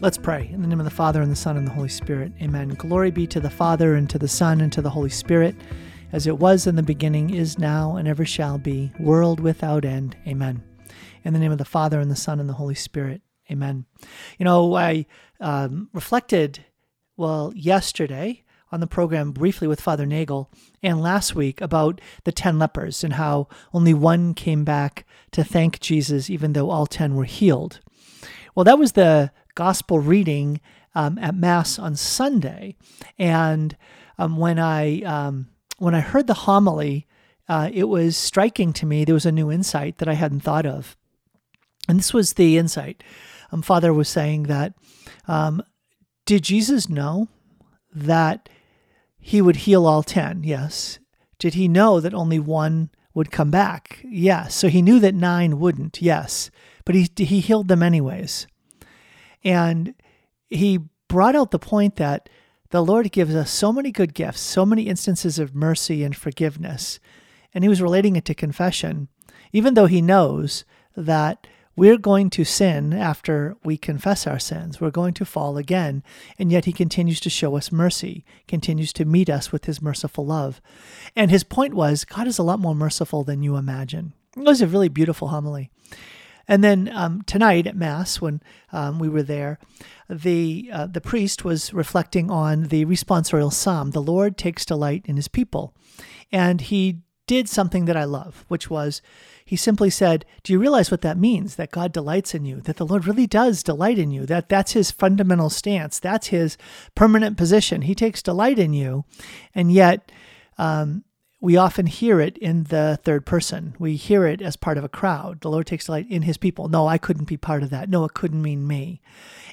Let's pray. In the name of the Father, and the Son, and the Holy Spirit. Amen. Glory be to the Father, and to the Son, and to the Holy Spirit, as it was in the beginning, is now, and ever shall be, world without end. Amen. In the name of the Father, and the Son, and the Holy Spirit. Amen. You know, I um, reflected, well, yesterday on the program briefly with Father Nagel and last week about the 10 lepers and how only one came back to thank Jesus, even though all 10 were healed. Well, that was the gospel reading um, at Mass on Sunday. And um, when I um, when I heard the homily, uh, it was striking to me. There was a new insight that I hadn't thought of, and this was the insight. Um, Father was saying that um, did Jesus know that he would heal all 10? Yes. Did he know that only one would come back? Yes. So he knew that nine wouldn't? Yes. But he, he healed them anyways. And he brought out the point that the Lord gives us so many good gifts, so many instances of mercy and forgiveness. And he was relating it to confession, even though he knows that we're going to sin after we confess our sins. We're going to fall again. And yet he continues to show us mercy, continues to meet us with his merciful love. And his point was God is a lot more merciful than you imagine. It was a really beautiful homily. And then um, tonight at Mass, when um, we were there, the uh, the priest was reflecting on the responsorial psalm. The Lord takes delight in His people, and he did something that I love, which was he simply said, "Do you realize what that means? That God delights in you. That the Lord really does delight in you. That that's His fundamental stance. That's His permanent position. He takes delight in you, and yet." Um, we often hear it in the third person. We hear it as part of a crowd. The Lord takes delight in his people. No, I couldn't be part of that. No, it couldn't mean me.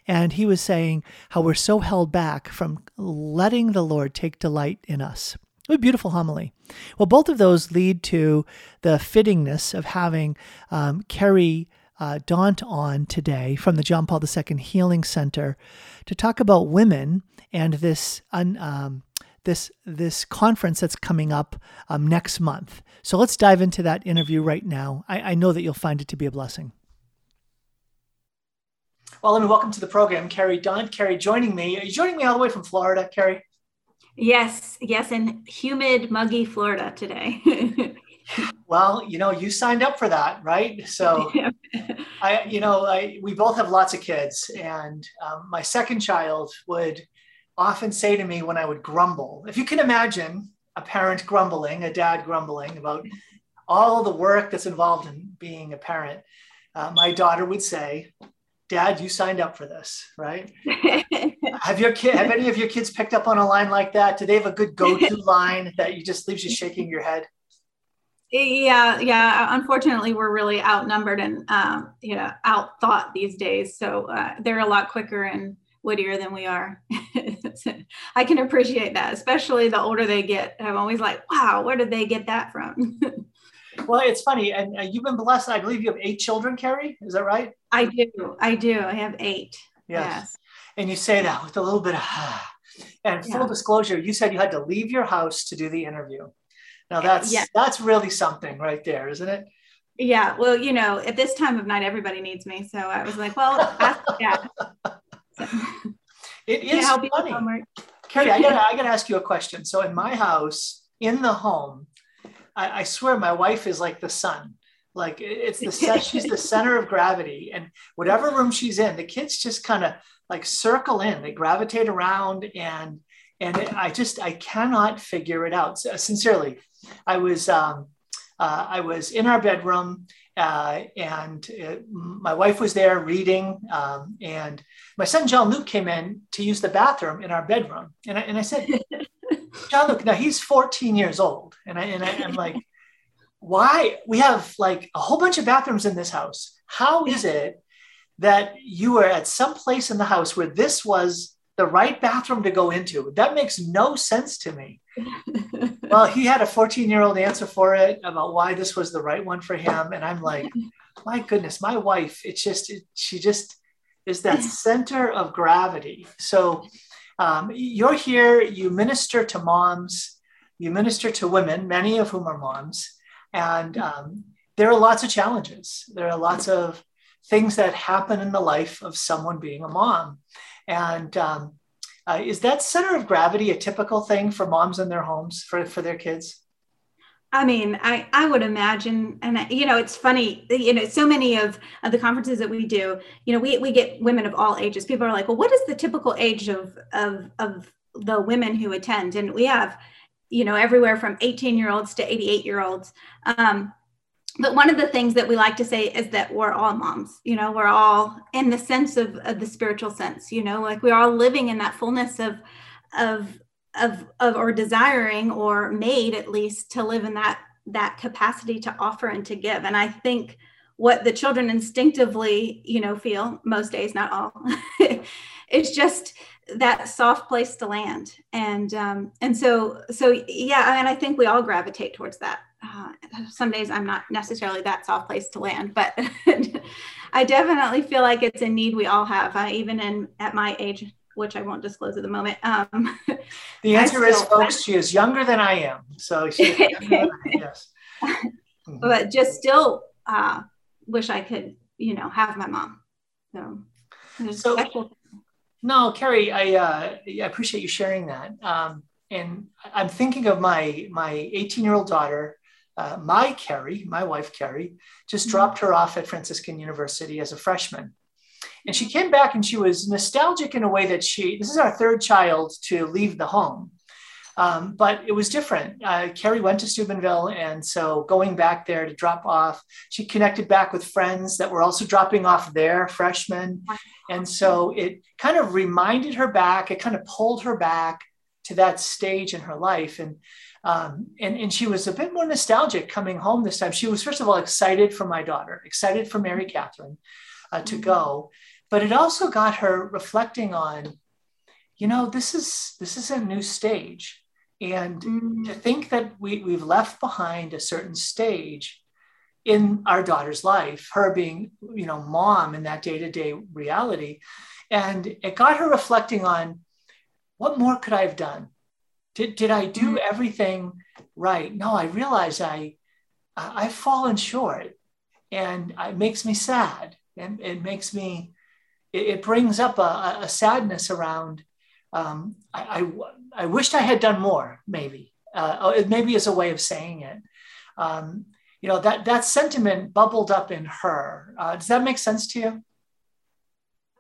And he was saying how we're so held back from letting the Lord take delight in us. A beautiful homily. Well, both of those lead to the fittingness of having um, Carrie uh, Daunt on today from the John Paul II Healing Center to talk about women and this un, um, this this conference that's coming up um, next month. So let's dive into that interview right now. I, I know that you'll find it to be a blessing. Well, let me welcome to the program, Carrie Daunt. Carrie, joining me. Are you joining me all the way from Florida, Carrie? Yes, yes, in humid, muggy Florida today. well, you know, you signed up for that, right? So, I, you know, I, we both have lots of kids, and um, my second child would often say to me when I would grumble, if you can imagine a parent grumbling, a dad grumbling about all the work that's involved in being a parent, uh, my daughter would say, Dad, you signed up for this, right? have your kid, have any of your kids picked up on a line like that? Do they have a good go-to line that you just leaves you shaking your head? Yeah, yeah. Unfortunately, we're really outnumbered and um, you know outthought these days. So uh, they're a lot quicker and wittier than we are. I can appreciate that, especially the older they get. I'm always like, wow, where did they get that from? well, it's funny. And uh, you've been blessed. I believe you have eight children, Carrie. Is that right? I do. I do. I have eight. Yes. yes. And you say that with a little bit of, ah. and full yeah. disclosure, you said you had to leave your house to do the interview. Now that's yeah. that's really something right there, isn't it? Yeah. Well, you know, at this time of night, everybody needs me. So I was like, well, ask it is yeah, funny. Carrie, I gotta, I gotta ask you a question. So in my house, in the home, I, I swear my wife is like the sun. Like it's the she's the center of gravity, and whatever room she's in, the kids just kind of like circle in. They gravitate around, and and it, I just I cannot figure it out. So, sincerely, I was um, uh, I was in our bedroom uh, and it, my wife was there reading, um, and my son John Luke came in to use the bathroom in our bedroom, and I, and I said, John Luke, now he's 14 years old, and I and I, am like, why? We have like a whole bunch of bathrooms in this house. How is it that you were at some place in the house where this was the right bathroom to go into? That makes no sense to me well, he had a 14 year old answer for it about why this was the right one for him. And I'm like, my goodness, my wife, it's just, it, she just is that center of gravity. So um, you're here, you minister to moms, you minister to women, many of whom are moms. And um, there are lots of challenges. There are lots of things that happen in the life of someone being a mom. And um, uh, is that center of gravity a typical thing for moms in their homes for, for their kids? I mean, I, I would imagine, and you know, it's funny, you know, so many of, of the conferences that we do, you know, we, we get women of all ages. People are like, well, what is the typical age of, of, of the women who attend? And we have, you know, everywhere from 18 year olds to 88 year olds. Um, but one of the things that we like to say is that we're all moms you know we're all in the sense of, of the spiritual sense you know like we're all living in that fullness of of of of or desiring or made at least to live in that that capacity to offer and to give. And i think what the children instinctively you know feel most days not all it's just that soft place to land. And um and so so yeah and i think we all gravitate towards that uh, some days i'm not necessarily that soft place to land but i definitely feel like it's a need we all have uh, even in at my age which I won't disclose at the moment. Um, the answer is, folks, she is younger than I am. So she yes. But just still uh, wish I could, you know, have my mom. So, so special. no, Carrie, I, uh, I appreciate you sharing that. Um, and I'm thinking of my my 18 year old daughter. Uh, my Carrie, my wife Carrie, just mm-hmm. dropped her off at Franciscan University as a freshman and she came back and she was nostalgic in a way that she, this is our third child to leave the home. Um, but it was different. Uh, Carrie went to Steubenville, and so going back there to drop off, she connected back with friends that were also dropping off their freshmen. And so it kind of reminded her back, it kind of pulled her back to that stage in her life. And um, and, and she was a bit more nostalgic coming home this time. She was, first of all, excited for my daughter, excited for Mary Catherine uh, to mm-hmm. go but it also got her reflecting on you know this is this is a new stage and mm. to think that we, we've left behind a certain stage in our daughter's life her being you know mom in that day-to-day reality and it got her reflecting on what more could i have done did, did i do mm. everything right no i realize i i've fallen short and it makes me sad and it makes me it, it brings up a, a sadness around. Um, I, I, I, wished I had done more, maybe. Uh, maybe as a way of saying it. Um, you know that that sentiment bubbled up in her. Uh, does that make sense to you?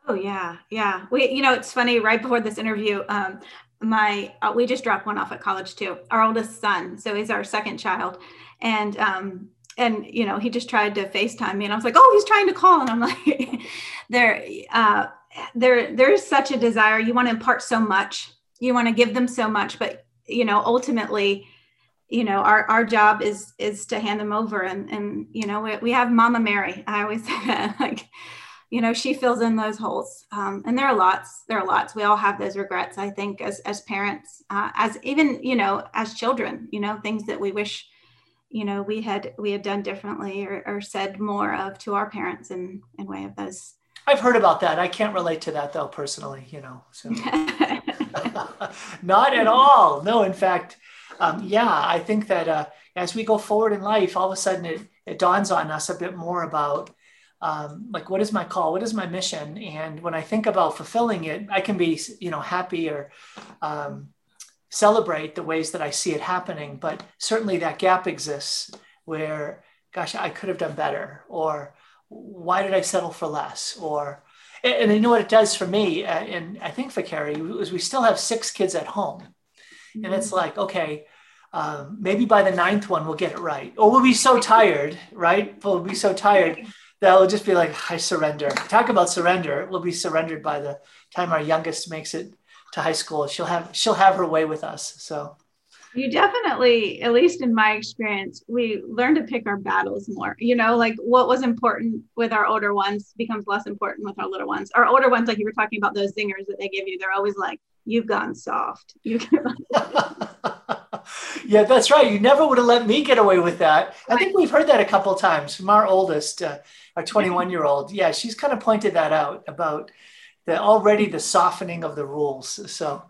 Oh yeah, yeah. We, you know, it's funny. Right before this interview, um, my uh, we just dropped one off at college too. Our oldest son, so he's our second child, and um, and you know he just tried to facetime me and i was like oh he's trying to call and i'm like there uh there there's such a desire you want to impart so much you want to give them so much but you know ultimately you know our our job is is to hand them over and and you know we, we have mama mary i always say that like you know she fills in those holes. Um, and there are lots there are lots. We all have those regrets i think as as parents uh, as even you know as children you know things that we wish you know we had we had done differently or, or said more of to our parents in in way of those. I've heard about that. I can't relate to that though personally you know so. Not at all. No in fact um, yeah i think that uh, as we go forward in life all of a sudden it, it dawns on us a bit more about um, like what is my call? What is my mission? And when i think about fulfilling it i can be you know happy or um, celebrate the ways that I see it happening, but certainly that gap exists where, gosh, I could have done better, or why did I settle for less, or and you know what it does for me, uh, and I think for Carrie, is we still have six kids at home, mm-hmm. and it's mm-hmm. like, okay, um, maybe by the ninth one we'll get it right, or we'll be so tired, right? We'll be so tired that we'll just be like, I surrender. Talk about surrender. We'll be surrendered by the time our youngest makes it to high school. She'll have she'll have her way with us. So you definitely, at least in my experience, we learn to pick our battles more. You know, like what was important with our older ones becomes less important with our little ones. Our older ones, like you were talking about those zingers that they give you, they're always like, "You've gone soft." You. yeah, that's right. You never would have let me get away with that. I think we've heard that a couple times from our oldest, uh, our 21 year old. Yeah, she's kind of pointed that out about the already the softening of the rules. So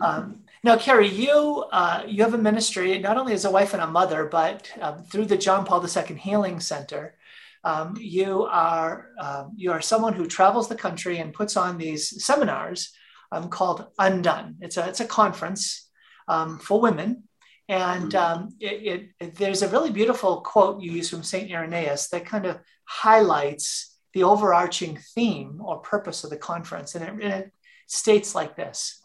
um, now, Carrie, you uh, you have a ministry not only as a wife and a mother, but um, through the John Paul II Healing Center. um, you are um, you are someone who travels the country and puts on these seminars um, called Undone. It's a it's a conference um, for women, and um, it, it, there's a really beautiful quote you use from Saint Irenaeus that kind of highlights the overarching theme or purpose of the conference, and it, and it states like this.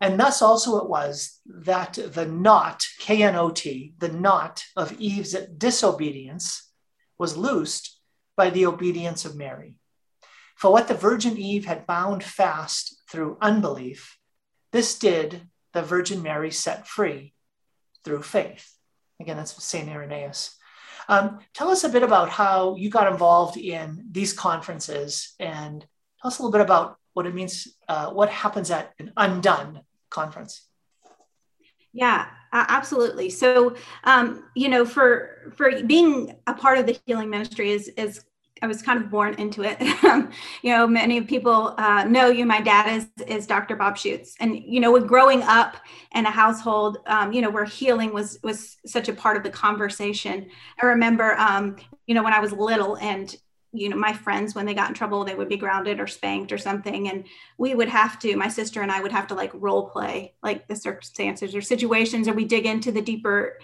And thus also it was that the knot, K N O T, the knot of Eve's disobedience was loosed by the obedience of Mary. For what the Virgin Eve had bound fast through unbelief, this did the Virgin Mary set free through faith. Again, that's St. Irenaeus. Um, tell us a bit about how you got involved in these conferences and tell us a little bit about what it means, uh, what happens at an undone conference. Yeah, absolutely. So, um, you know, for for being a part of the healing ministry is is I was kind of born into it. you know, many people uh, know you. My dad is is Dr. Bob Schuchts, and you know, with growing up in a household, um, you know, where healing was was such a part of the conversation. I remember, um, you know, when I was little, and you know my friends when they got in trouble they would be grounded or spanked or something and we would have to my sister and i would have to like role play like the circumstances or situations or we dig into the deeper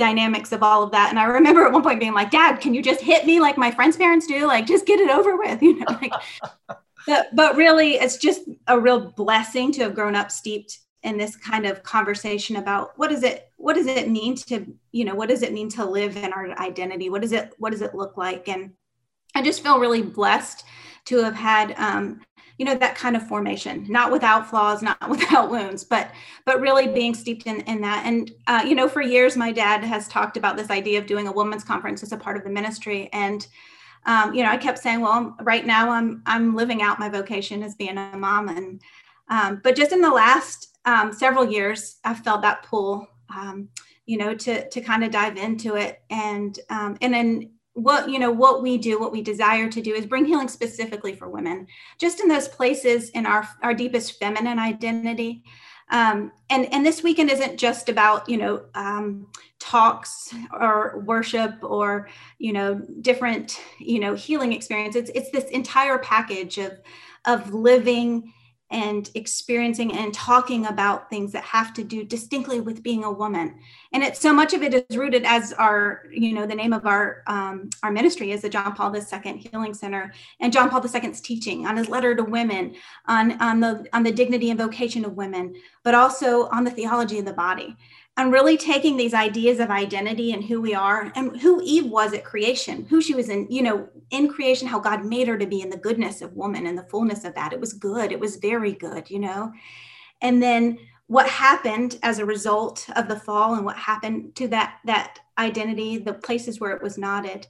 dynamics of all of that. And i remember at one point being like dad can you just hit me like my friends parents do? Like just get it over with you know like but, but really it's just a real blessing to have grown up steeped in this kind of conversation about what does it what does it mean to you know what does it mean to live in our identity? What does it what does it look like? And I just feel really blessed to have had um, you know that kind of formation not without flaws not without wounds but but really being steeped in, in that. And uh, you know for years my dad has talked about this idea of doing a women's conference as a part of the ministry. And um, you know i kept saying well right now i'm i'm living out my vocation as being a mom. And um, but just in the last um, several years i've felt that pull um, you know to to kind of dive into it. And um, and then what you know what we do what we desire to do is bring healing specifically for women just in those places in our our deepest feminine identity. Um, and and this weekend isn't just about you know um, talks or worship or you know different you know healing experiences it's, it's this entire package of of living and experiencing and talking about things that have to do distinctly with being a woman. And it's so much of it is rooted as our you know the name of our um, our ministry is the john paul ii healing center. And john paul ii's teaching on his letter to women on on the on the dignity and vocation of women but also on the theology of the body and really taking these ideas of identity and who we are and who Eve was at creation, who she was in, you know, in creation, how God made her to be in the goodness of woman and the fullness of that. It was good. It was very good, you know. And then what happened as a result of the fall and what happened to that that identity, the places where it was knotted,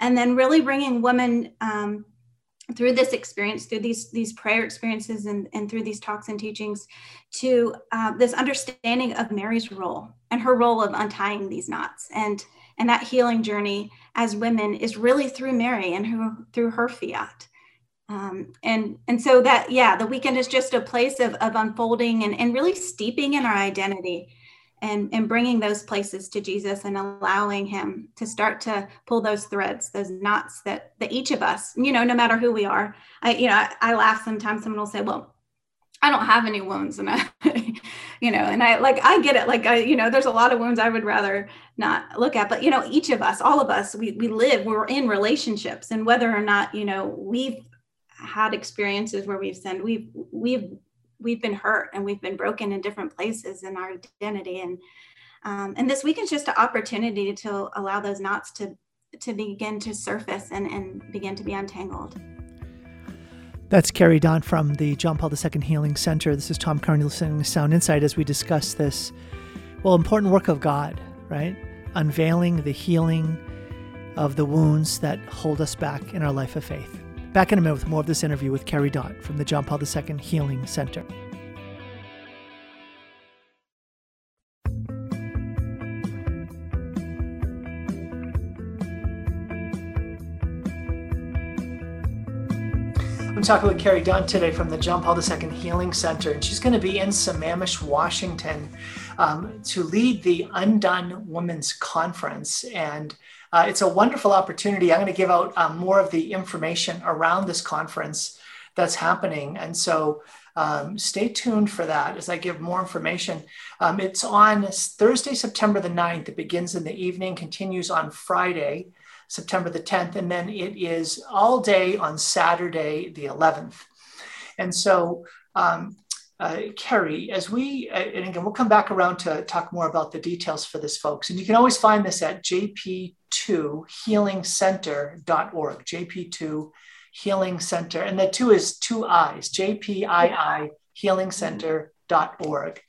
and then really bringing women um, through this experience, through these these prayer experiences, and, and through these talks and teachings, to uh, this understanding of Mary's role and her role of untying these knots, and and that healing journey as women is really through Mary and through her fiat. Um, and and so that yeah, the weekend is just a place of of unfolding and and really steeping in our identity and and bringing those places to Jesus and allowing him to start to pull those threads those knots that that each of us you know no matter who we are I you know I, I laugh sometimes someone will say well I don't have any wounds and I you know and I like I get it like I you know there's a lot of wounds I would rather not look at but you know each of us all of us we we live we're in relationships and whether or not you know we've had experiences where we've sinned we've we've we've been hurt and we've been broken in different places in our identity and um, and this weekend's just an opportunity to allow those knots to to begin to surface and, and begin to be untangled that's Carrie Daunt from the John Paul II Healing Center. This is Tom to Sound Insight as we discuss this, well, important work of God, right? Unveiling the healing of the wounds that hold us back in our life of faith. Back in a minute with more of this interview with Carrie Daunt from the John Paul II Healing Center. I'm talking with Carrie Daunt today from the John Paul II Healing Center, and she's going to be in Sammamish, Washington, um, to lead the Undone Women's Conference. And uh, it's a wonderful opportunity. I'm going to give out um, more of the information around this conference that's happening. And so um, stay tuned for that as I give more information. Um, it's on Thursday, September the 9th. It begins in the evening, continues on Friday. September the 10th, and then it is all day on Saturday the 11th. And so, um, uh, Carrie, as we, uh, and again, we'll come back around to talk more about the details for this, folks. And you can always find this at jp2healingcenter.org, jp2 healing center. And the two is two eyes, jpii healingcenter.org.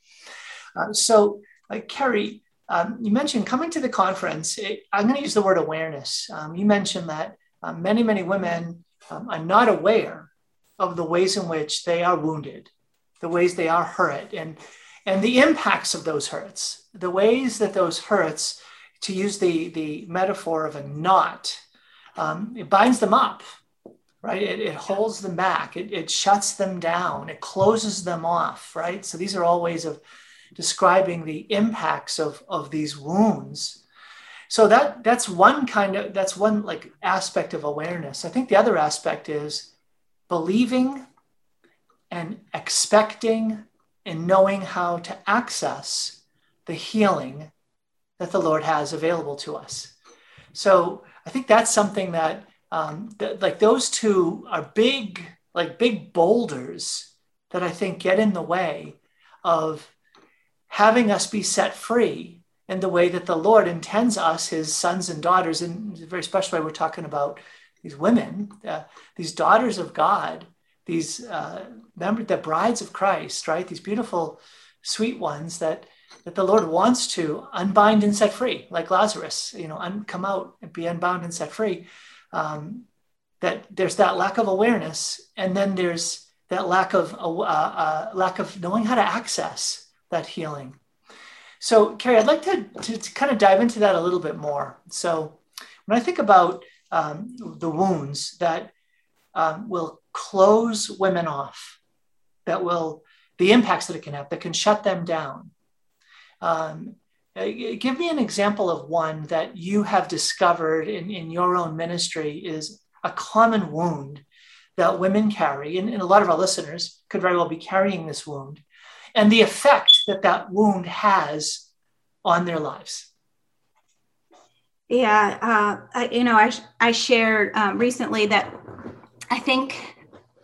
Uh, so, uh, Carrie, um, you mentioned coming to the conference. It, I'm going to use the word awareness. Um, you mentioned that um, many, many women um, are not aware of the ways in which they are wounded, the ways they are hurt, and and the impacts of those hurts, the ways that those hurts, to use the the metaphor of a knot, um, it binds them up, right? It, it holds them back. It, it shuts them down. It closes them off, right? So these are all ways of describing the impacts of, of these wounds. So that that's one kind of that's one like aspect of awareness. I think the other aspect is believing and expecting and knowing how to access the healing that the Lord has available to us. So I think that's something that, um, that like those two are big, like big boulders that I think get in the way of having us be set free in the way that the Lord intends us, his sons and daughters, in a very special way, we're talking about these women, uh, these daughters of God, these uh, remember the brides of Christ, right? These beautiful, sweet ones that that the Lord wants to unbind and set free, like Lazarus, you know, un- come out and be unbound and set free. Um, that there's that lack of awareness, and then there's that lack of uh, uh, lack of knowing how to access that healing. So, Carrie, I'd like to, to, to, kind of dive into that a little bit more. So, when I think about um, the wounds that um, will close women off, that will, the impacts that it can have, that can shut them down. Um, uh, give me an example of one that you have discovered in, in your own ministry is a common wound that women carry, and, and a lot of our listeners could very well be carrying this wound and the effect that that wound has on their lives. Yeah, uh, I, you know, I, I shared um, recently that I think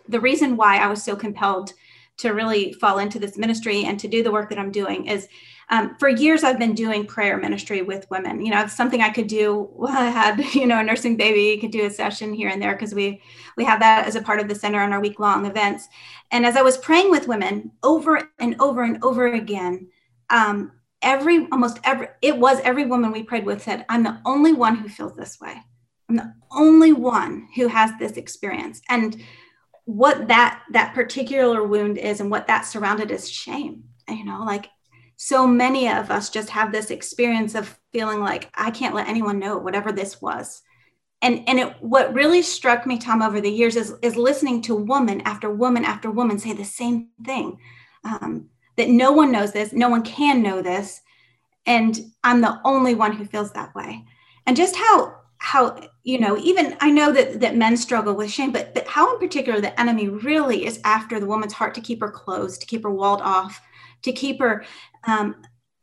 the reason why I was so compelled to really fall into this ministry and to do the work that I'm doing is um, for years I've been doing prayer ministry with women. You know, it's something I could do. Well, I had you know a nursing baby, You could do a session here and there because we we have that as a part of the center on our week long events. And as I was praying with women over and over and over again, um, every almost every it was every woman we prayed with said, "I'm the only one who feels this way. I'm the only one who has this experience." And what that that particular wound is and what that surrounded is shame you know like so many of us just have this experience of feeling like I can't let anyone know whatever this was. And, and it, what really struck me, Tom, over the years is, is listening to woman after woman after woman say the same thing um, that no one knows this, no one can know this. And I'm the only one who feels that way. And just how, how you know, even I know that, that men struggle with shame, but, but how in particular the enemy really is after the woman's heart to keep her closed, to keep her walled off, to keep her um,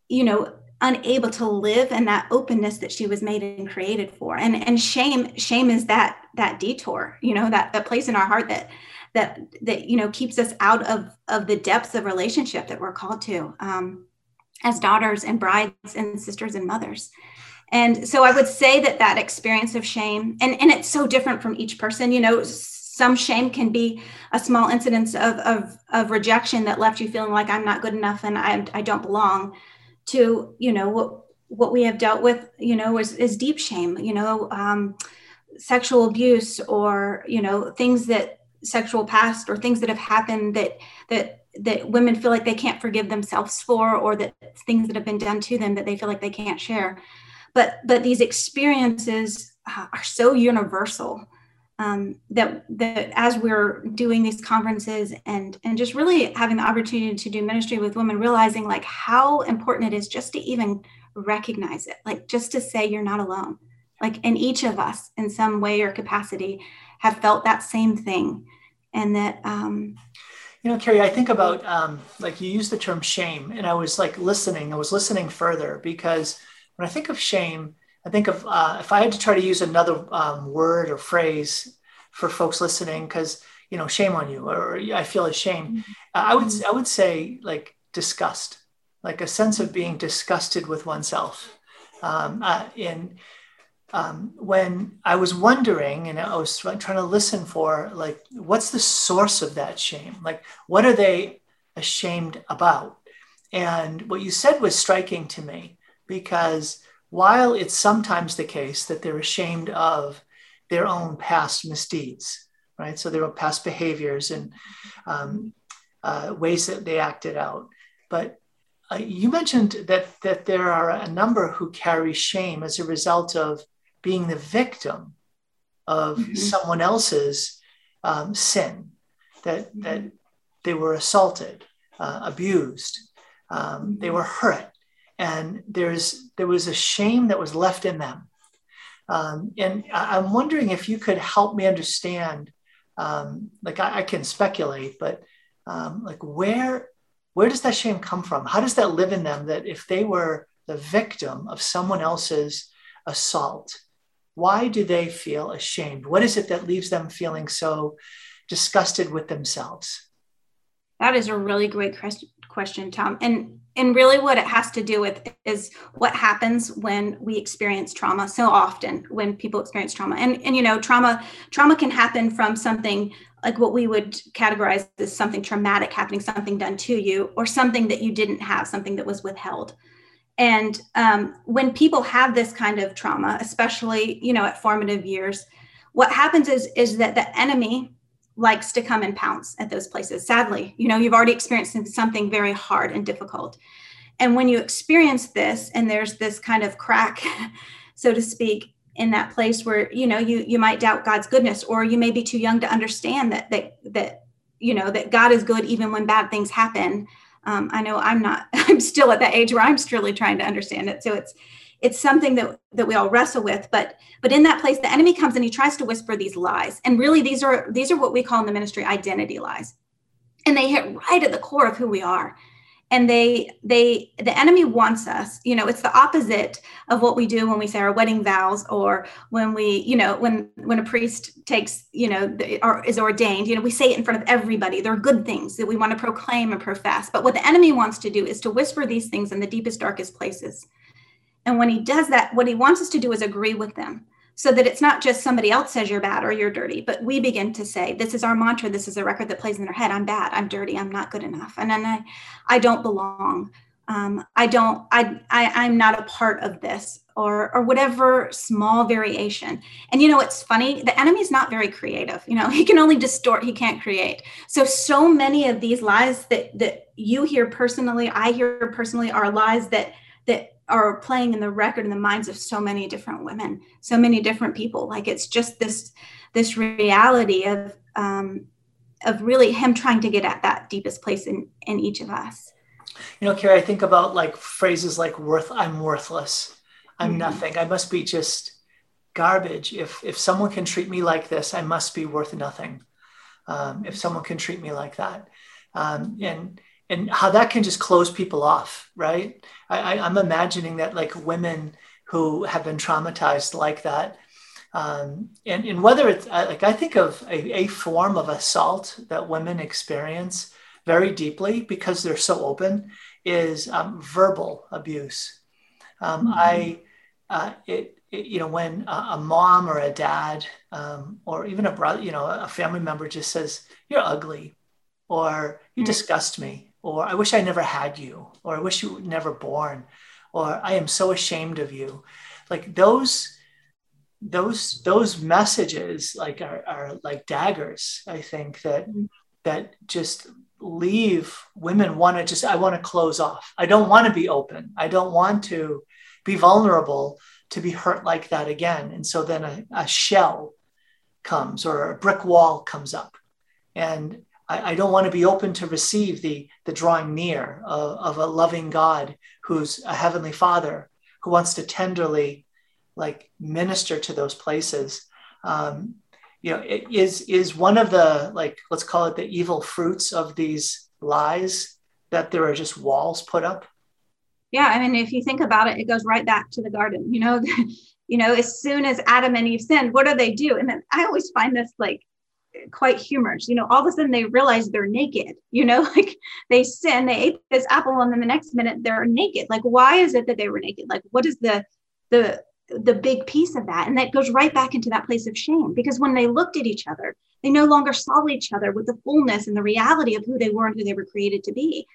you know unable to live in that openness that she was made and created for. And and shame shame is that that detour you know that that place in our heart that that that you know keeps us out of of the depths of relationship that we're called to um, as daughters and brides and sisters and mothers. And so i would say that that experience of shame and and it's so different from each person you know some shame can be a small incidence of, of, of rejection that left you feeling like I'm not good enough and I, I don't belong to, you know, what, what we have dealt with, you know, is, is deep shame, you know, um, sexual abuse or, you know, things that sexual past or things that have happened that, that, that women feel like they can't forgive themselves for, or that things that have been done to them that they feel like they can't share. But, but these experiences uh, are so universal um, that that as we're doing these conferences and and just really having the opportunity to do ministry with women, realizing like how important it is just to even recognize it, like just to say you're not alone. Like, and each of us in some way or capacity have felt that same thing, and that. Um, you know, Carrie, I think about um, like you use the term shame, and I was like listening. I was listening further because when I think of shame, I think of uh, if I had to try to use another um, word or phrase for folks listening, because you know, shame on you, or I feel ashamed. Mm-hmm. I would I would say like disgust, like a sense of being disgusted with oneself. Um, uh, in um, when I was wondering, and I was trying to listen for like, what's the source of that shame? Like, what are they ashamed about? And what you said was striking to me because while it's sometimes the case that they're ashamed of their own past misdeeds, right? So their past behaviors and um, uh, ways that they acted out. But uh, you mentioned that that there are a number who carry shame as a result of being the victim of mm-hmm. someone else's um, sin, that that they were assaulted, uh, abused, um, they were hurt, and there's there was a shame that was left in them. Um, and I, am wondering if you could help me understand um, like I, I, can speculate but um, like where where does that shame come from? How does that live in them that if they were the victim of someone else's assault why do they feel ashamed? What is it that leaves them feeling so disgusted with themselves? That is a really great question tom. And and really what it has to do with is what happens when we experience trauma so often when people experience trauma. And and you know trauma trauma can happen from something like what we would categorize as something traumatic happening something done to you or something that you didn't have something that was withheld. And um, when people have this kind of trauma especially you know at formative years what happens is is that the enemy likes to come and pounce at those places. Sadly, you know, you've already experienced something very hard and difficult. And when you experience this and there's this kind of crack, so to speak, in that place where, you know, you you might doubt God's goodness or you may be too young to understand that that that you know that God is good even when bad things happen. Um, I know I'm not, I'm still at that age where I'm still trying to understand it. So it's it's something that that we all wrestle with but but in that place the enemy comes and he tries to whisper these lies. And really these are these are what we call in the ministry identity lies. And they hit right at the core of who we are. And they they the enemy wants us you know it's the opposite of what we do when we say our wedding vows or when we you know when when a priest takes you know the, or is ordained you know we say it in front of everybody. They're good things that we want to proclaim and profess. But what the enemy wants to do is to whisper these things in the deepest darkest places and when he does that, what he wants us to do is agree with them so that it's not just somebody else says you're bad or you're dirty, but we begin to say, this is our mantra. This is a record that plays in their head. I'm bad. I'm dirty. I'm not good enough. And then I, I don't belong. Um, I don't, I, I, I'm not a part of this or, or whatever small variation. And you know, it's funny. The enemy's not very creative. You know, he can only distort. He can't create. So, so many of these lies that, that you hear personally, I hear personally are lies that, that are playing in the record in the minds of so many different women so many different people. Like it's just this this reality of um, of really him trying to get at that deepest place in in each of us. You know carrie i think about like phrases like worth i'm worthless. I'm mm-hmm. nothing. I must be just garbage. If if someone can treat me like this i must be worth nothing. Um, if someone can treat me like that. Um, and and how that can just close people off, right? I, am I'm imagining that like women who have been traumatized like that, um, and, and whether it's like I think of a, a form of assault that women experience very deeply because they're so open is um, verbal abuse. Um, mm-hmm. I, uh, it, it, you know, when a, a, mom or a dad um, or even a brother, you know, a family member just says, "You're ugly," or "You mm-hmm. disgust me," or I wish I never had you, or I wish you were never born, or I am so ashamed of you. Like those, those, those messages like are, are like daggers, I think that mm-hmm. that just leave women want to just I want to close off. I don't want to be open. I don't want to be vulnerable to be hurt like that again. And so then a, a shell comes or a brick wall comes up. And I, I don't want to be open to receive the, the drawing near of, of a loving God who's a heavenly father who wants to tenderly like minister to those places. Um, you know, it is is one of the like let's call it the evil fruits of these lies that there are just walls put up. Yeah, I mean, if you think about it, it goes right back to the garden. You know, you know, as soon as Adam and Eve sinned, what do they do? And I always find this like quite humorous. You know, all of a sudden they realize they're naked. You know, like they sin, they ate this apple, and then the next minute they're naked. Like, why is it that they were naked? Like, what is the the the big piece of that? And that goes right back into that place of shame because when they looked at each other, they no longer saw each other with the fullness and the reality of who they were and who they were created to be.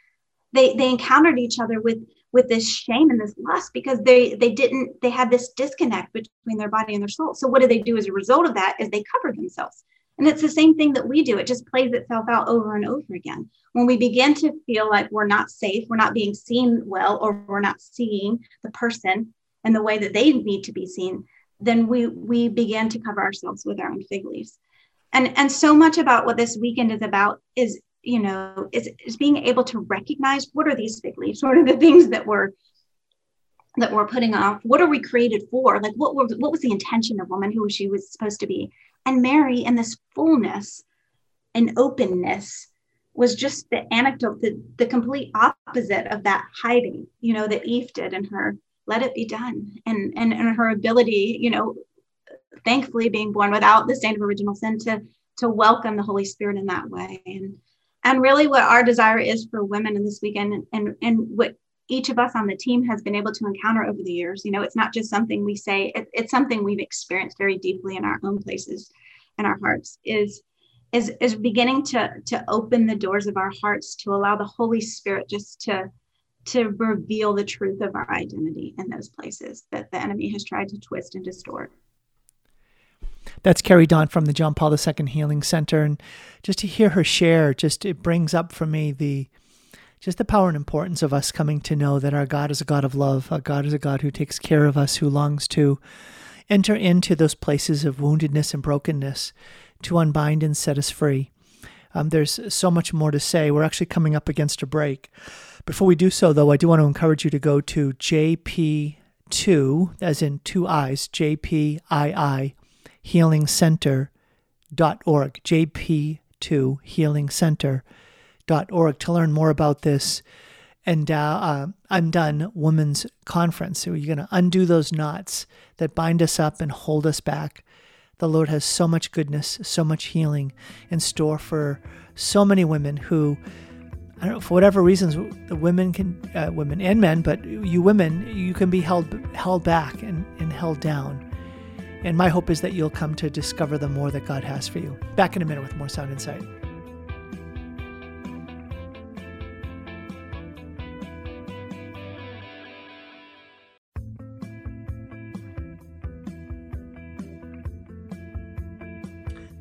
They they encountered each other with with this shame and this lust because they they didn't they had this disconnect between their body and their soul. So what did they do as a result of that? Is they covered themselves and it's the same thing that we do. It just plays itself out over and over again. When we begin to feel like we're not safe, we're not being seen well, or we're not seeing the person and the way that they need to be seen, then we we begin to cover ourselves with our own fig leaves. And and so much about what this weekend is about is, you know, is, is being able to recognize what are these fig leaves? What are the things that we're that we're putting off? What are we created for? Like what was what was the intention of woman who she was supposed to be? And Mary, in this fullness and openness, was just the anecdote, the, the complete opposite of that hiding, you know, that Eve did in her, let it be done. And, and, and her ability, you know, thankfully being born without the stain of original sin to, to welcome the Holy Spirit in that way. And, and really what our desire is for women in this weekend and, and, and what each of us on the team has been able to encounter over the years. You know, it's not just something we say, it, it's something we've experienced very deeply in our own places and our hearts is is is beginning to to open the doors of our hearts to allow the Holy Spirit just to to reveal the truth of our identity in those places that the enemy has tried to twist and distort. That's Carrie Daunt from the John Paul II Healing Center. And just to hear her share, just it brings up for me the just the power and importance of us coming to know that our God is a God of love. Our God is a God who takes care of us, who longs to enter into those places of woundedness and brokenness to unbind and set us free. Um, there's so much more to say. We're actually coming up against a break. Before we do so, though, I do want to encourage you to go to JP2, as in two eyes, JPII Healing Center.org, JP2 Healing Center org to learn more about this and uh, uh, Undone Women's Conference. So you're going to undo those knots that bind us up and hold us back. The Lord has so much goodness, so much healing in store for so many women who, I don't know, for whatever reasons, the women can, uh, women and men, but you women, you can be held held back and, and held down. And my hope is that you'll come to discover the more that God has for you. Back in a minute with more Sound Insight.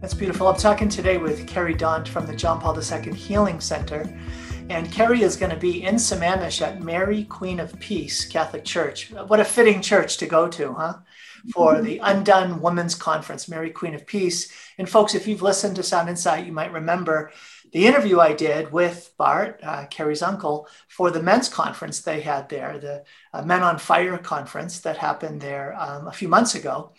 That's beautiful. I'm talking today with Carrie Daunt from the John Paul II Healing Center. And Carrie is going to be in Sammamish at Mary Queen of Peace Catholic Church. What a fitting church to go to, huh? For the Undone Women's Conference, Mary Queen of Peace. And folks, if you've listened to Sound Insight, you might remember the interview I did with Bart, uh, Carrie's uncle, for the men's conference they had there, the uh, Men on Fire conference that happened there um, a few months ago.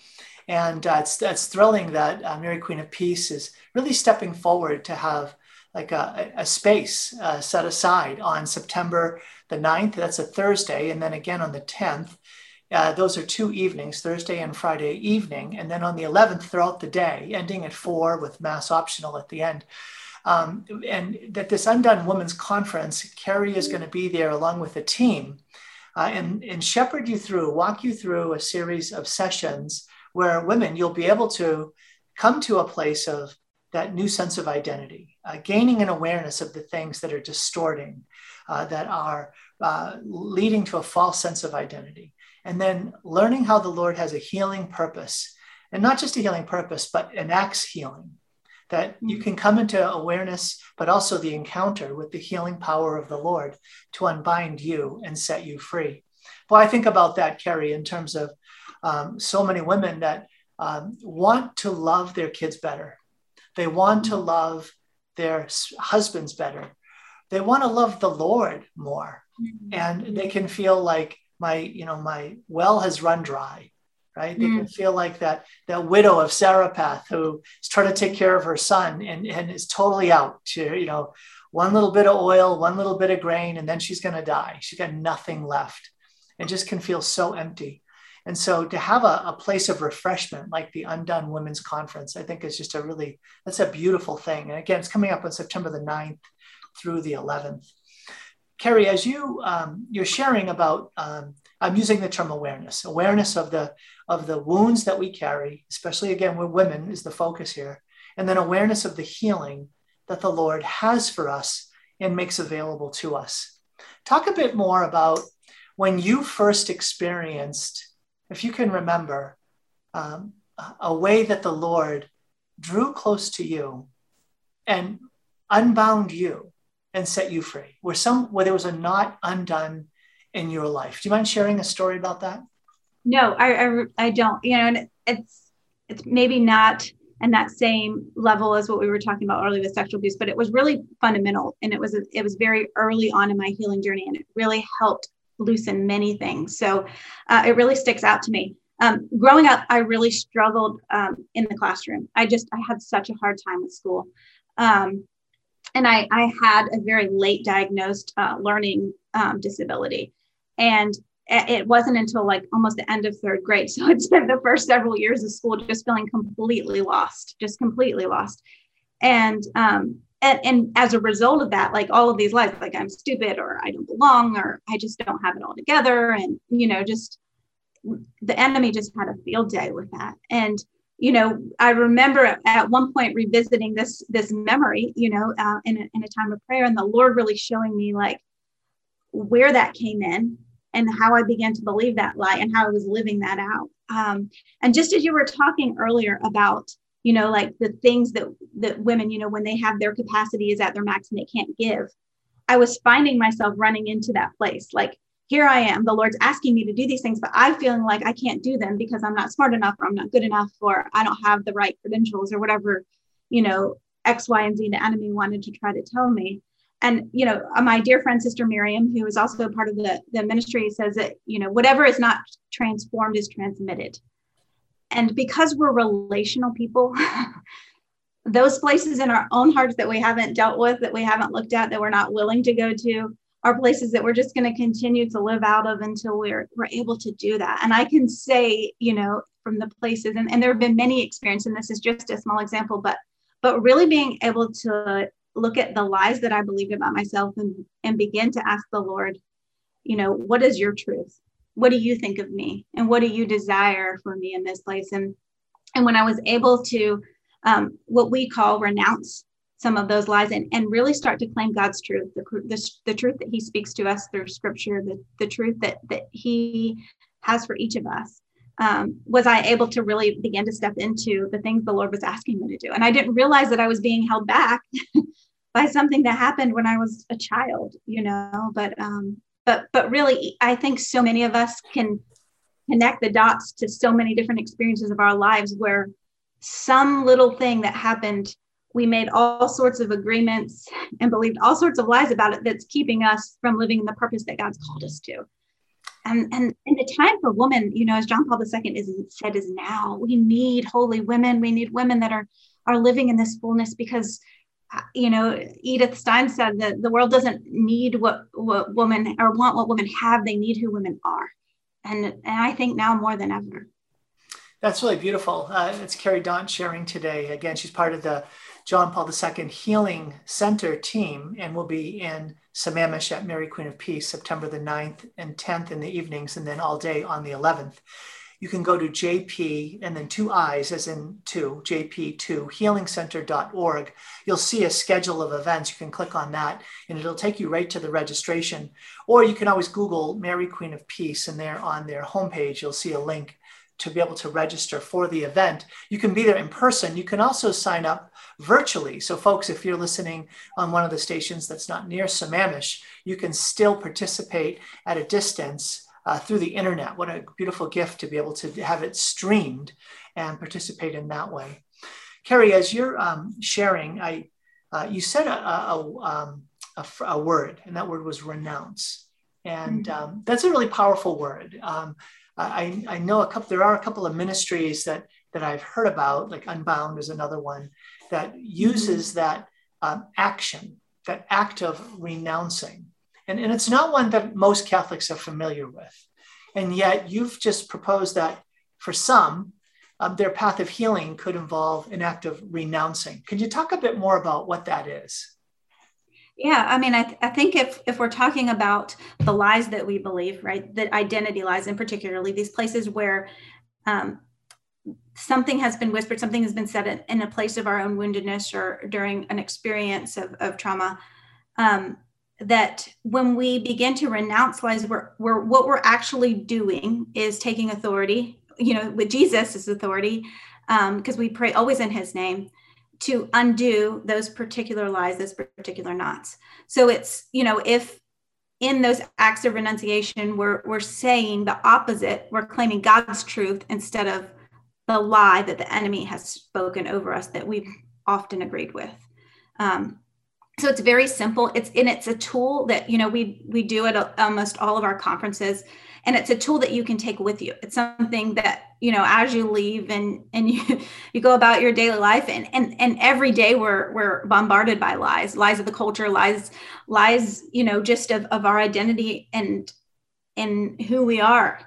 And uh, it's, it's thrilling that uh, Mary Queen of Peace is really stepping forward to have like a, a space uh, set aside on September the 9th. That's a Thursday. And then again on the 10th. Uh, those are two evenings, Thursday and Friday evening. And then on the 11th throughout the day, ending at four with mass optional at the end. Um, and that this Undone Women's Conference, Carrie is going to be there along with a team uh, and, and shepherd you through, walk you through a series of sessions where women, you'll be able to come to a place of that new sense of identity, uh, gaining an awareness of the things that are distorting, uh, that are uh, leading to a false sense of identity, and then learning how the Lord has a healing purpose, and not just a healing purpose, but an acts healing. That you can come into awareness, but also the encounter with the healing power of the Lord to unbind you and set you free. Well, I think about that, Carrie, in terms of um, so many women that um, want to love their kids better. They want to love their husbands better. They want to love the Lord more. Mm-hmm. And they can feel like my, you know, my well has run dry, right? They mm-hmm. can feel like that, that widow of Zarephath who is trying to take care of her son and, and is totally out to, you know, one little bit of oil, one little bit of grain, and then she's going to die. She's got nothing left and just can feel so empty. And so to have a, a, place of refreshment like the Undone Women's Conference, I think is just a really, that's a beautiful thing. And again, it's coming up on September the 9th through the 11th. Carrie, as you, um, you're sharing about, um, I'm using the term awareness, awareness of the, of the wounds that we carry, especially again, with women is the focus here. And then awareness of the healing that the Lord has for us and makes available to us. Talk a bit more about when you first experienced if you can remember, um, a way that the Lord drew close to you and unbound you and set you free, where some where there was a knot undone in your life. Do you mind sharing a story about that? No, I I, I don't. You know, and it's it's maybe not and that same level as what we were talking about earlier with sexual abuse, but it was really fundamental and it was it was very early on in my healing journey, and it really helped loosen many things. So uh, it really sticks out to me. Um, growing up, I really struggled um, in the classroom. I just I had such a hard time at school, um, and I I had a very late diagnosed uh, learning um, disability, and it wasn't until like almost the end of third grade. So I spent the first several years of school just feeling completely lost, just completely lost, and um, and, and as a result of that like all of these lies like i'm stupid or i don't belong or i just don't have it all together. And you know just the enemy just had a field day with that. And you know i remember at one point revisiting this this memory you know uh, in, a, in a time of prayer and the lord really showing me like where that came in and how i began to believe that lie and how i was living that out. Um, and just as you were talking earlier about you know like the things that that women you know when they have their capacity is at their max and they can't give. I was finding myself running into that place like here i am the lord's asking me to do these things but i'm feeling like i can't do them because i'm not smart enough or i'm not good enough or i don't have the right credentials or whatever you know x y and z the enemy wanted to try to tell me. And you know uh, my dear friend sister miriam who is also a part of the, the ministry says that you know whatever is not transformed is transmitted and because we're relational people, those places in our own hearts that we haven't dealt with, that we haven't looked at, that we're not willing to go to, are places that we're just going to continue to live out of until we're we're able to do that. And I can say, you know, from the places, and, and there have been many experiences, and this is just a small example, but but really being able to look at the lies that I believed about myself and and begin to ask the Lord, you know, what is your truth? What do you think of me? And what do you desire for me in this place? And and when i was able to um, what we call renounce some of those lies and, and really start to claim god's truth the, the, the truth that he speaks to us through scripture the, the truth that that he has for each of us um, was i able to really begin to step into the things the lord was asking me to do. And i didn't realize that i was being held back by something that happened when i was a child you know but um, but but really i think so many of us can connect the dots to so many different experiences of our lives where some little thing that happened we made all sorts of agreements and believed all sorts of lies about it that's keeping us from living in the purpose that god's called us to. And and, and the time for women you know as john paul ii is said is now. We need holy women. We need women that are are living in this fullness because you know, Edith Stein said that the world doesn't need what what women or want what women have; they need who women are, and and I think now more than ever. That's really beautiful. Uh, it's Carrie Daunt sharing today. Again, she's part of the John Paul II Healing Center team and will be in Sammamish at Mary Queen of Peace September the 9th and 10th in the evenings, and then all day on the 11th you can go to JP and then two I's as in two, JP2, healingcenter.org. You'll see a schedule of events. You can click on that and it'll take you right to the registration. Or you can always Google Mary Queen of Peace and there on their homepage, you'll see a link to be able to register for the event. You can be there in person. You can also sign up virtually. So, folks, if you're listening on one of the stations that's not near Sammamish, you can still participate at a distance uh, through the internet. What a beautiful gift to be able to have it streamed and participate in that way. Carrie, as you're um, sharing, I uh, you said a, a, um, a, a, word, and that word was renounce, and mm-hmm. um, that's a really powerful word. Um, I, I know a couple. There are a couple of ministries that that I've heard about, like Unbound is another one that uses mm-hmm. that um, action, that act of renouncing, and, and it's not one that most Catholics are familiar with, and yet you've just proposed that for some um, their path of healing could involve an act of renouncing. Could you talk a bit more about what that is? Yeah, I mean, I, th- I think if if we're talking about the lies that we believe, right, that identity lies, and particularly these places where um, something has been whispered, something has been said in, in, a place of our own woundedness or during an experience of, of trauma, um, that when we begin to renounce lies, we're, we're what we're actually doing is taking authority you know, with Jesus' authority, because um, we pray always in his name to undo those particular lies, those particular knots. So it's, you know, if in those acts of renunciation, we're, we're saying the opposite, we're claiming God's truth instead of the lie that the enemy has spoken over us that we've often agreed with. Um, so it's very simple. It's and it's a tool that you know we we do at uh, almost all of our conferences and it's a tool that you can take with you it's something that you know as you leave and and you you go about your daily life and and and every day we're we're bombarded by lies lies of the culture lies lies you know just of, of our identity and and who we are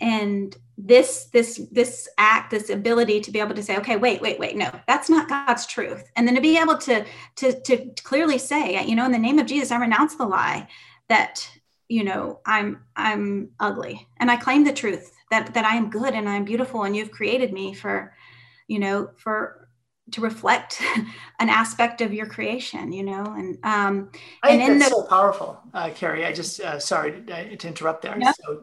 and this this this act this ability to be able to say okay wait wait wait no that's not god's truth. And then to be able to to to clearly say you know in the name of jesus i renounce the lie that you know i'm i'm ugly. And i claim the truth that that i am good and i'm beautiful and you've created me for you know for to reflect an aspect of your creation you know and um I and that's the, so powerful uh, carrie. I just uh, sorry to, to interrupt there. No. so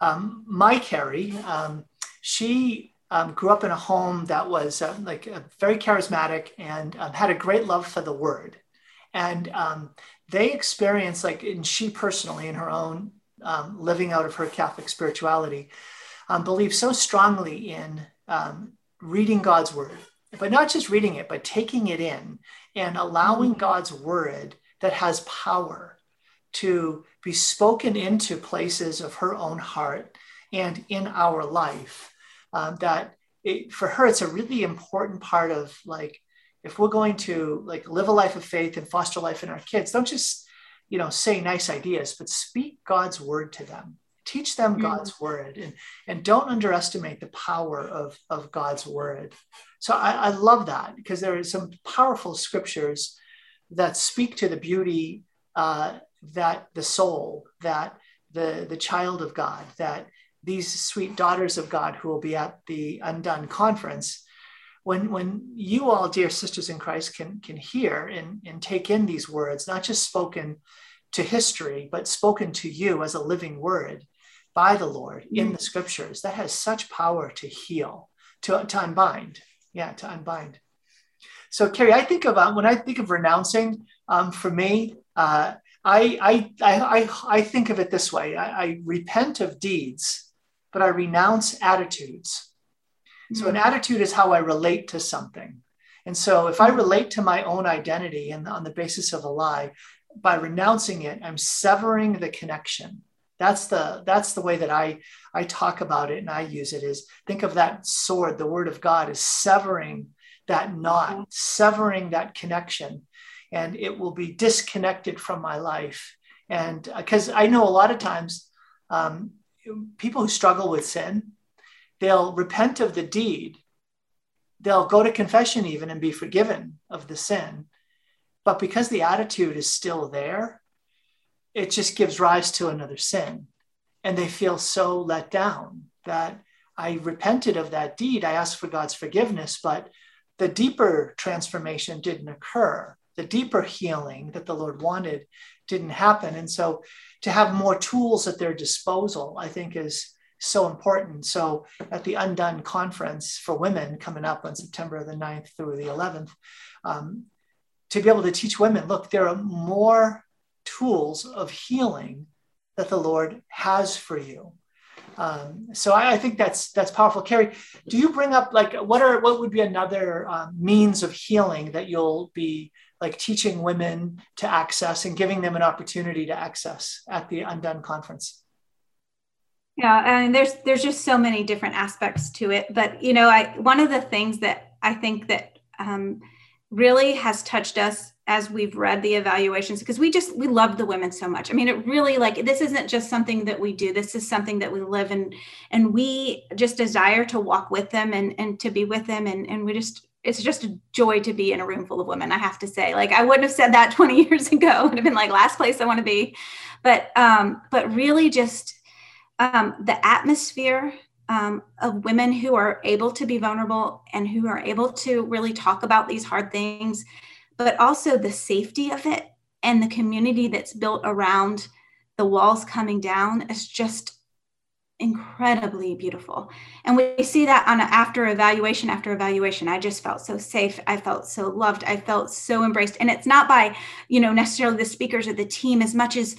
um, my carrie um, she um, grew up in a home that was uh, like very charismatic and um, had a great love for the word and um, they experienced like and she personally in her own um, living out of her catholic spirituality um, believe so strongly in um, reading god's word but not just reading it but taking it in and allowing mm-hmm. god's word that has power to be spoken into places of her own heart and in our life um, that it, for her it's a really important part of like if we're going to like live a life of faith and foster life in our kids, don't just, you know, say nice ideas, but speak God's word to them. Teach them mm-hmm. God's word and, and don't underestimate the power of, of God's word. So I, I love that because there are some powerful scriptures that speak to the beauty uh, that the soul, that the, the child of God, that these sweet daughters of God who will be at the Undone Conference when when you all dear sisters in christ can can hear and, and take in these words not just spoken to history but spoken to you as a living word by the lord mm-hmm. in the scriptures that has such power to heal to, to unbind yeah to unbind so carrie i think about when i think of renouncing um, for me uh, I, I, I, I think of it this way I, I repent of deeds but i renounce attitudes so, an hmm. attitude is how I relate to something. And so, if I relate to my own identity and on the basis of a lie, by renouncing it, I'm severing the connection. That's the that's the way that I I talk about it and I use it. Is think of that sword, the word of God, is severing that knot, severing that connection, and it will be disconnected from my life. And because uh, I know a lot of times um, people who struggle with sin, they'll repent of the deed. They'll go to confession even and be forgiven of the sin. But because the attitude is still there, it just gives rise to another sin. And they feel so let down that I repented of that deed. I asked for God's forgiveness, but the deeper transformation didn't occur. The deeper healing that the Lord wanted didn't happen. And so to have more tools at their disposal, I think is so important. So at the Undone Conference for Women coming up on September the 9th through the 11th, um, to be able to teach women, look, there are more tools of healing that the Lord has for you. Um, so I, I, think that's that's powerful. Carrie, do you bring up like what are what would be another um, means of healing that you'll be like teaching women to access and giving them an opportunity to access at the Undone conference? Yeah, mean, there's there's just so many different aspects to it, but you know, I one of the things that I think that um, really has touched us as we've read the evaluations because we just we love the women so much i mean it really like this isn't just something that we do this is something that we live in and we just desire to walk with them and and to be with them and and we just it's just a joy to be in a room full of women i have to say. Like i wouldn't have said that 20 years ago would have been like last place i want to be. But um but really just um the atmosphere um, of women who are able to be vulnerable and who are able to really talk about these hard things but also the safety of it and the community that's built around the walls coming down is just incredibly beautiful. And we see that on a, after evaluation after evaluation. I just felt so safe. I felt so loved. I felt so embraced. And it's not by you know necessarily the speakers or the team as much as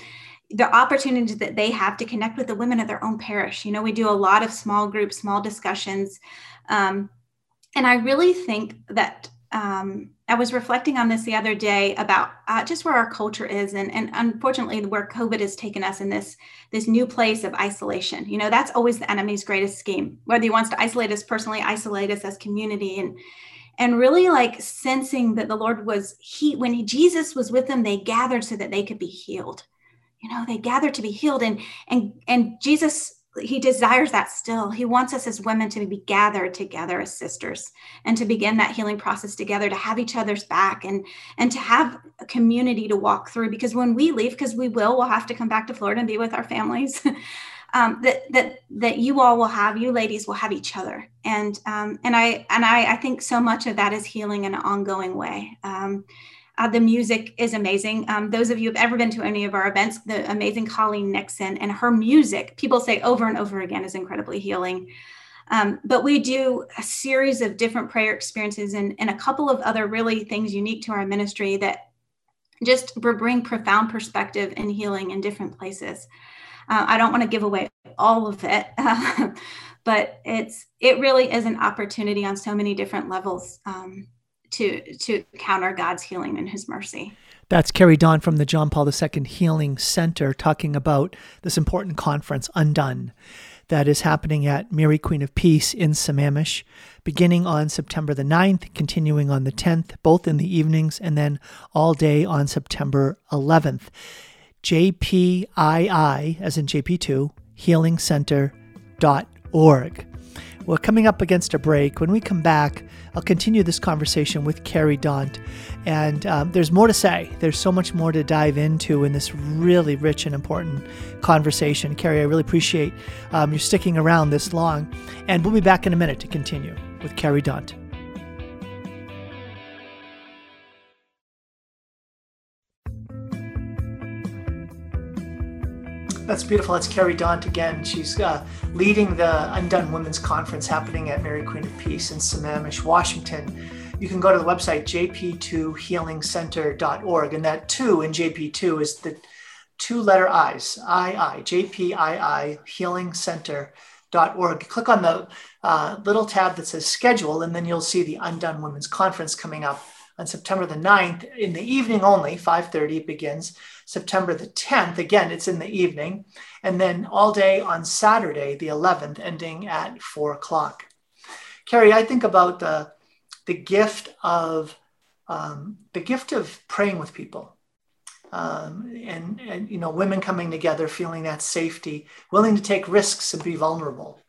the opportunities that they have to connect with the women of their own parish. You know we do a lot of small groups small discussions. Um, and i really think that um, I was reflecting on this the other day about uh, just where our culture is, and, and unfortunately, where COVID has taken us in this this new place of isolation. You know, that's always the enemy's greatest scheme. Whether he wants to isolate us personally, isolate us as community, and and really like sensing that the Lord was he when he, Jesus was with them, they gathered so that they could be healed. You know, they gathered to be healed, and and and Jesus he desires that still. He wants us as women to be gathered together as sisters and to begin that healing process together, to have each other's back and and to have a community to walk through. Because when we leave, because we will, we'll have to come back to Florida and be with our families. um, that that that you all will have, you ladies will have each other, and um, and I and I I think so much of that is healing in an ongoing way. Um, uh, the music is amazing. Um, those of you who've ever been to any of our events, the amazing Colleen Nixon and her music, people say over and over again, is incredibly healing. Um, but we do a series of different prayer experiences and, and a couple of other really things unique to our ministry that just bring profound perspective and healing in different places. Uh, I don't want to give away all of it, but it's it really is an opportunity on so many different levels. Um, to to counter God's healing and His mercy. That's Carrie Daunt from the John Paul II Healing Center talking about this important conference, Undone, that is happening at Mary Queen of Peace in Sammamish, beginning on September the 9th, continuing on the 10th, both in the evenings, and then all day on September 11th. JPII, as in JP2, healingcenter.org. We're coming up against a break. When we come back, I'll continue this conversation with Carrie Daunt. And um, there's more to say. There's so much more to dive into in this really rich and important conversation. Carrie, I really appreciate um, you sticking around this long. And we'll be back in a minute to continue with Carrie Daunt. That's beautiful. That's Carrie Daunt again. She's uh, leading the Undone Women's Conference happening at Mary Queen of Peace in Sammamish, Washington. You can go to the website jp2healingcenter.org, and that two in JP2 is the two letter I's, II, JPII healingcenter.org. Click on the uh, little tab that says schedule, and then you'll see the Undone Women's Conference coming up on September the 9th in the evening only, 5.30 it begins. September the 10th, again, it's in the evening. And then all day on Saturday, the 11th, ending at 4 o'clock. Carrie, I think about the, the gift of um, the gift of praying with people. Um, and, and you know women coming together feeling that safety willing to take risks and be vulnerable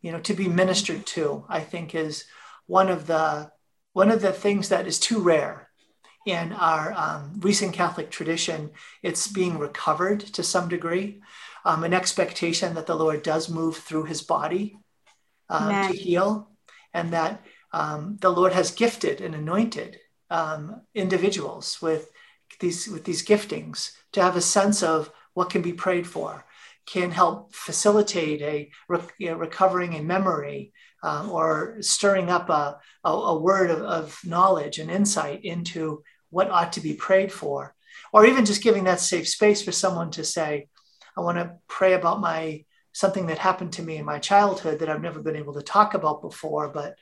you know to be ministered to i think is one of the one of the things that is too rare in our um, recent Catholic tradition, it's being recovered to some degree. Um, an expectation that the Lord does move through his body uh, to heal, and that um, the Lord has gifted and anointed um, individuals with these with these giftings to have a sense of what can be prayed for, can help facilitate a re- recovering in memory, uh, or stirring up a, a, a word of, of, knowledge and insight into what ought to be prayed for, or even just giving that safe space for someone to say, I want to pray about my something that happened to me in my childhood that I've never been able to talk about before. But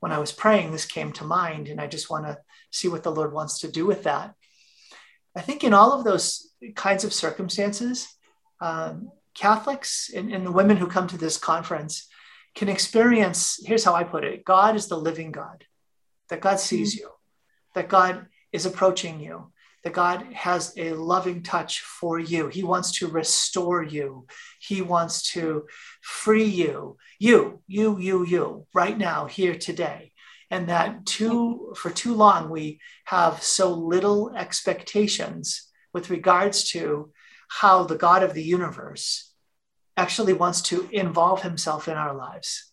when I was praying, this came to mind, and I just want to see what the Lord wants to do with that. I think in all of those kinds of circumstances, um, Catholics and, and the women who come to this conference can experience here's how I put it God is the living God, that God sees mm-hmm. you, that God is approaching you, that God has a loving touch for you. He wants to restore you, He wants to free you, you, you, you, you, right now, here today. And that too, for too long, we have so little expectations with regards to how the God of the universe actually wants to involve himself in our lives.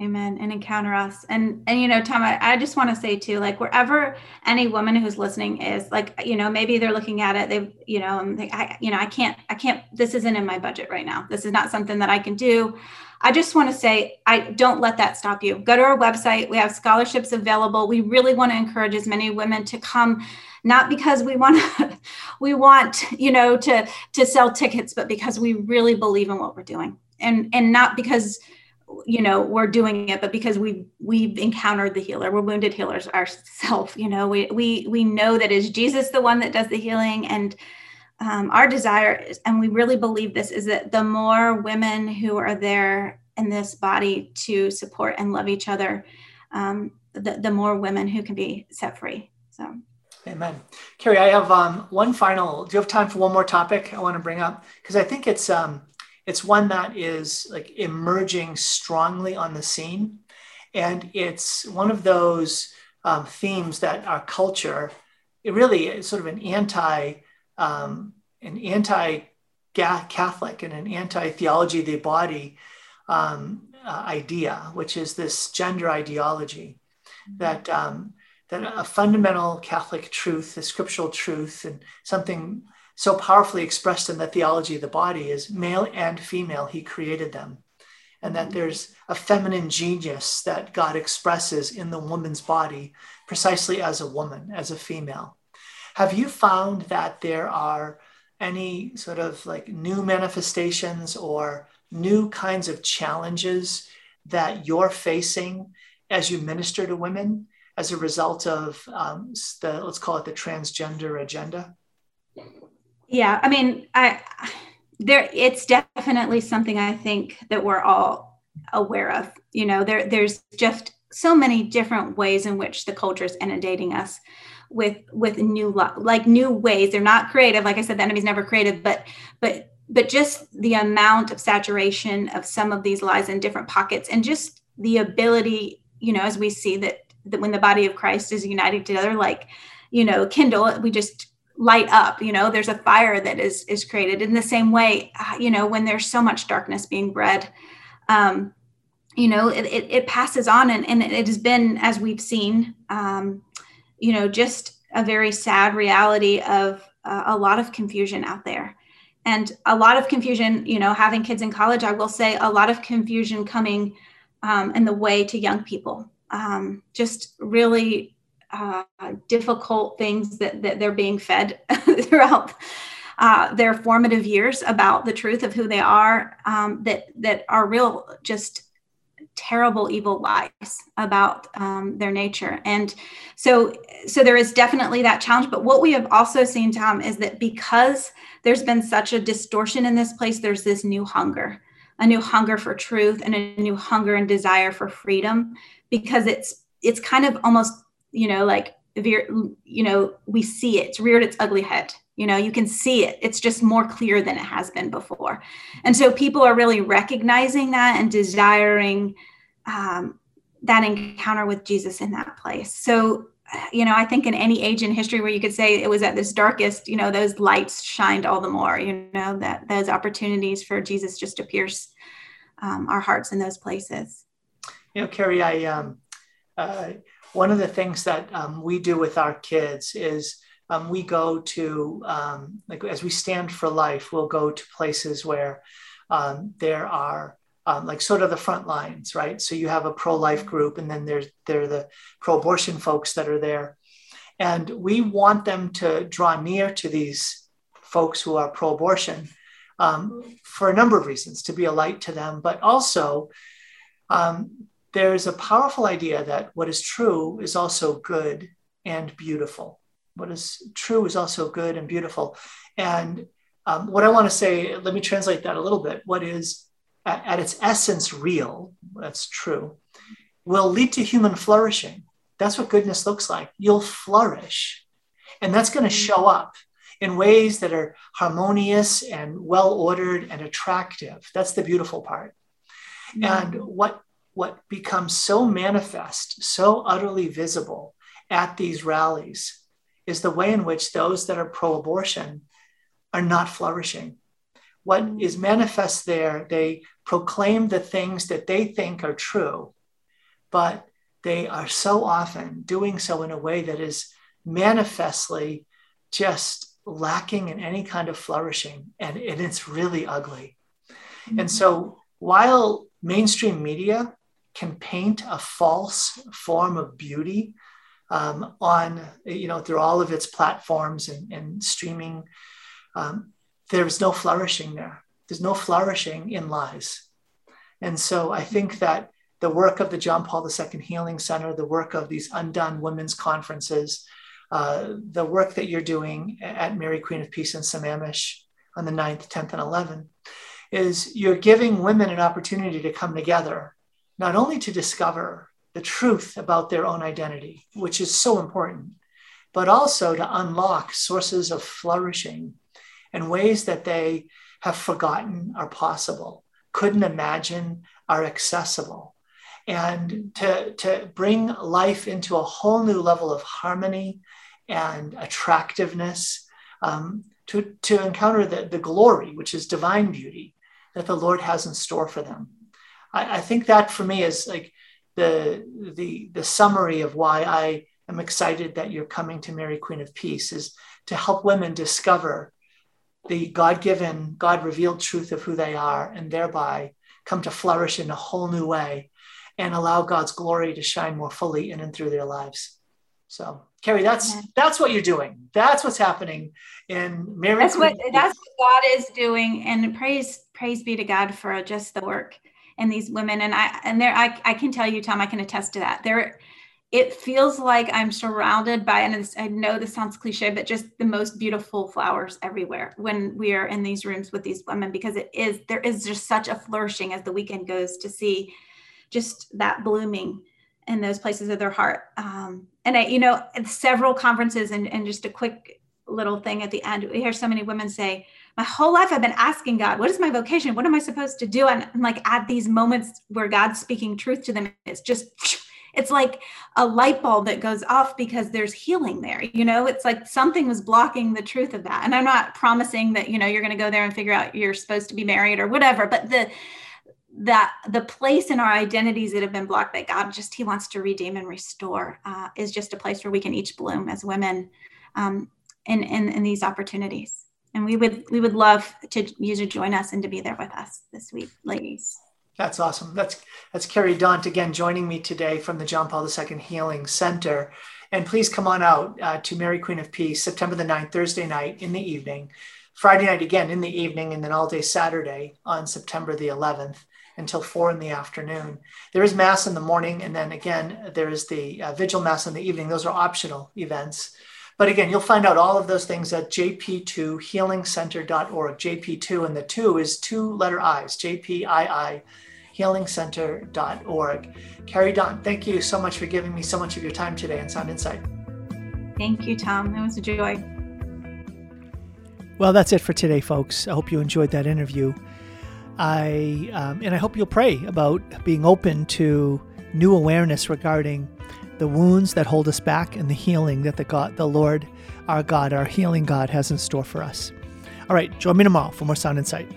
Amen. And encounter us. And and you know, Tom, I, I just want to say too, like wherever any woman who's listening is, like, you know, maybe they're looking at it, they've, you know, and I, you know, I can't, I can't, this isn't in my budget right now. This is not something that I can do. I just want to say, I don't let that stop you. Go to our website. We have scholarships available. We really want to encourage as many women to come not because we want to we want you know to to sell tickets but because we really believe in what we're doing and and not because you know we're doing it but because we we've encountered the healer we're wounded healers ourselves you know we we we know that is jesus the one that does the healing and um, our desire is, and we really believe this is that the more women who are there in this body to support and love each other um, the, the more women who can be set free so Amen. Carrie, I have um, one final. Do you have time for one more topic I want to bring up? Because I think it's um, it's one that is like emerging strongly on the scene, and it's one of those um, themes that our culture, it really is sort of an anti, um, an anti Catholic and an anti theology of the body um, uh, idea, which is this gender ideology that um, that a fundamental Catholic truth, a scriptural truth, and something so powerfully expressed in the theology of the body is male and female, he created them. And that there's a feminine genius that God expresses in the woman's body precisely as a woman, as a female. Have you found that there are any sort of like new manifestations or new kinds of challenges that you're facing as you minister to women? as a result of um, the let's call it the transgender agenda? Yeah, I mean, I there it's definitely something I think that we're all aware of. You know, there there's just so many different ways in which the culture is inundating us with with new like new ways. They're not creative, like I said, the enemy's never creative, but but but just the amount of saturation of some of these lies in different pockets and just the ability you know as we see that that when the body of Christ is united together, like, you know, kindle, we just light up you know there's a fire that is is created in the same way uh, you know when there's so much darkness being bred um you know it, it, it passes on and, and it has been as we've seen um you know just a very sad reality of uh, a lot of confusion out there. And a lot of confusion you know having kids in college i will say a lot of confusion coming um, in the way to young people um, just really uh, difficult things that, that they're being fed throughout uh, their formative years about the truth of who they are um, that that are real just terrible evil lies about um, their nature. And so so there is definitely that challenge. But what we have also seen tom is that because there's been such a distortion in this place there's this new hunger a new hunger for truth and a new hunger and desire for freedom because it's it's kind of almost you know like you know we see it. It's reared its ugly head. You know you can see it. It's just more clear than it has been before. And so people are really recognizing that and desiring um, that encounter with jesus in that place. So you know i think in any age in history where you could say it was at this darkest you know those lights shined all the more you know that those opportunities for jesus just to pierce um, our hearts in those places. You know, Carrie, I um, uh, one of the things that um, we do with our kids is um, we go to um, like as we stand for life, we'll go to places where um, there are um, like sort of the front lines, right? So you have a pro-life group, and then there's there are the pro-abortion folks that are there, and we want them to draw near to these folks who are pro-abortion um, for a number of reasons to be a light to them, but also um, there's a powerful idea that what is true is also good and beautiful. What is true is also good and beautiful. And um, what I want to say, let me translate that a little bit. What is at, at its essence real, that's true, will lead to human flourishing. That's what goodness looks like. You'll flourish. And that's going to show up in ways that are harmonious and well ordered and attractive. That's the beautiful part. Mm-hmm. And what, what becomes so manifest, so utterly visible at these rallies is the way in which those that are pro abortion are not flourishing. What mm-hmm. manifest there, they proclaim the things that they think are true, but they are so often doing so in a way that is manifestly just lacking in any kind of flourishing and, and it's really ugly mm-hmm. and so while mainstream media can paint a false form of beauty um, on you know through all of its platforms and, and streaming um, there's no flourishing there. There's no flourishing in lies. And so i think that the work of the john paul ii healing center the work of these undone women's conferences uh, the work that you're doing at Mary Queen of Peace in Sammamish on the 9th, 10th, and 11th is you're giving women an opportunity to come together, not only to discover the truth about their own identity, which is so important, but also to unlock sources of flourishing and ways that they have forgotten are possible, couldn't imagine are accessible, and to, to bring life into a whole new level of harmony and attractiveness, um, to, to encounter the, the glory, which is divine beauty that the Lord has in store for them. I, I think that for me is like the, the, the summary of why I am excited that you're coming to Mary Queen of Peace is to help women discover the God given, God revealed truth of who they are, and thereby come to flourish in a whole new way and allow God's glory to shine more fully in and through their lives. So Carrie, that's that's what you're doing. That's what's happening in Mary. That's what that's what God is doing, and praise praise be to God for just the work and these women. And I and there I I can tell you, Tom, I can attest to that. There, it feels like I'm surrounded by, and I know this sounds cliche, but just the most beautiful flowers everywhere when we are in these rooms with these women, because it is there is just such a flourishing as the weekend goes to see just that blooming in those places of their heart. Um, and I, you know, several conferences and, and just a quick little thing at the end, we hear so many women say, my whole life I've been asking God, what is my vocation? What am I supposed to do? And, and like at these moments where God's speaking truth to them, it's just, it's like a light bulb that goes off because there's healing there. You know, it's like something was blocking the truth of that. And I'm not promising that, you know, you're going to go there and figure out you're supposed to be married or whatever, but the, that the place in our identities that have been blocked that God just He wants to redeem and restore uh, is just a place where we can each bloom as women um, in, in, in these opportunities. And we would we would love to you to join us and to be there with us this week, ladies. That's awesome. That's that's Carrie Daunt again joining me today from the John Paul II Healing Center. And please come on out uh, to Mary Queen of Peace, September the 9th, Thursday night in the evening, Friday night again in the evening, and then all day Saturday on September the 11th until four in the afternoon. There is mass in the morning, and then again, there is the uh, vigil mass in the evening. Those are optional events. But again, you'll find out all of those things at jp2healingcenter.org. JP2 and the two is two letter I's, JPII healingcenter.org. Carrie Daunt, thank you so much for giving me so much of your time today on Sound Insight. Thank you, Tom. It was a joy. Well, that's it for today, folks. I hope you enjoyed that interview. I um, and I hope you'll pray about being open to new awareness regarding the wounds that hold us back and the healing that the God, the Lord, our God, our healing God, has in store for us. All right, join me tomorrow for more Sound Insight.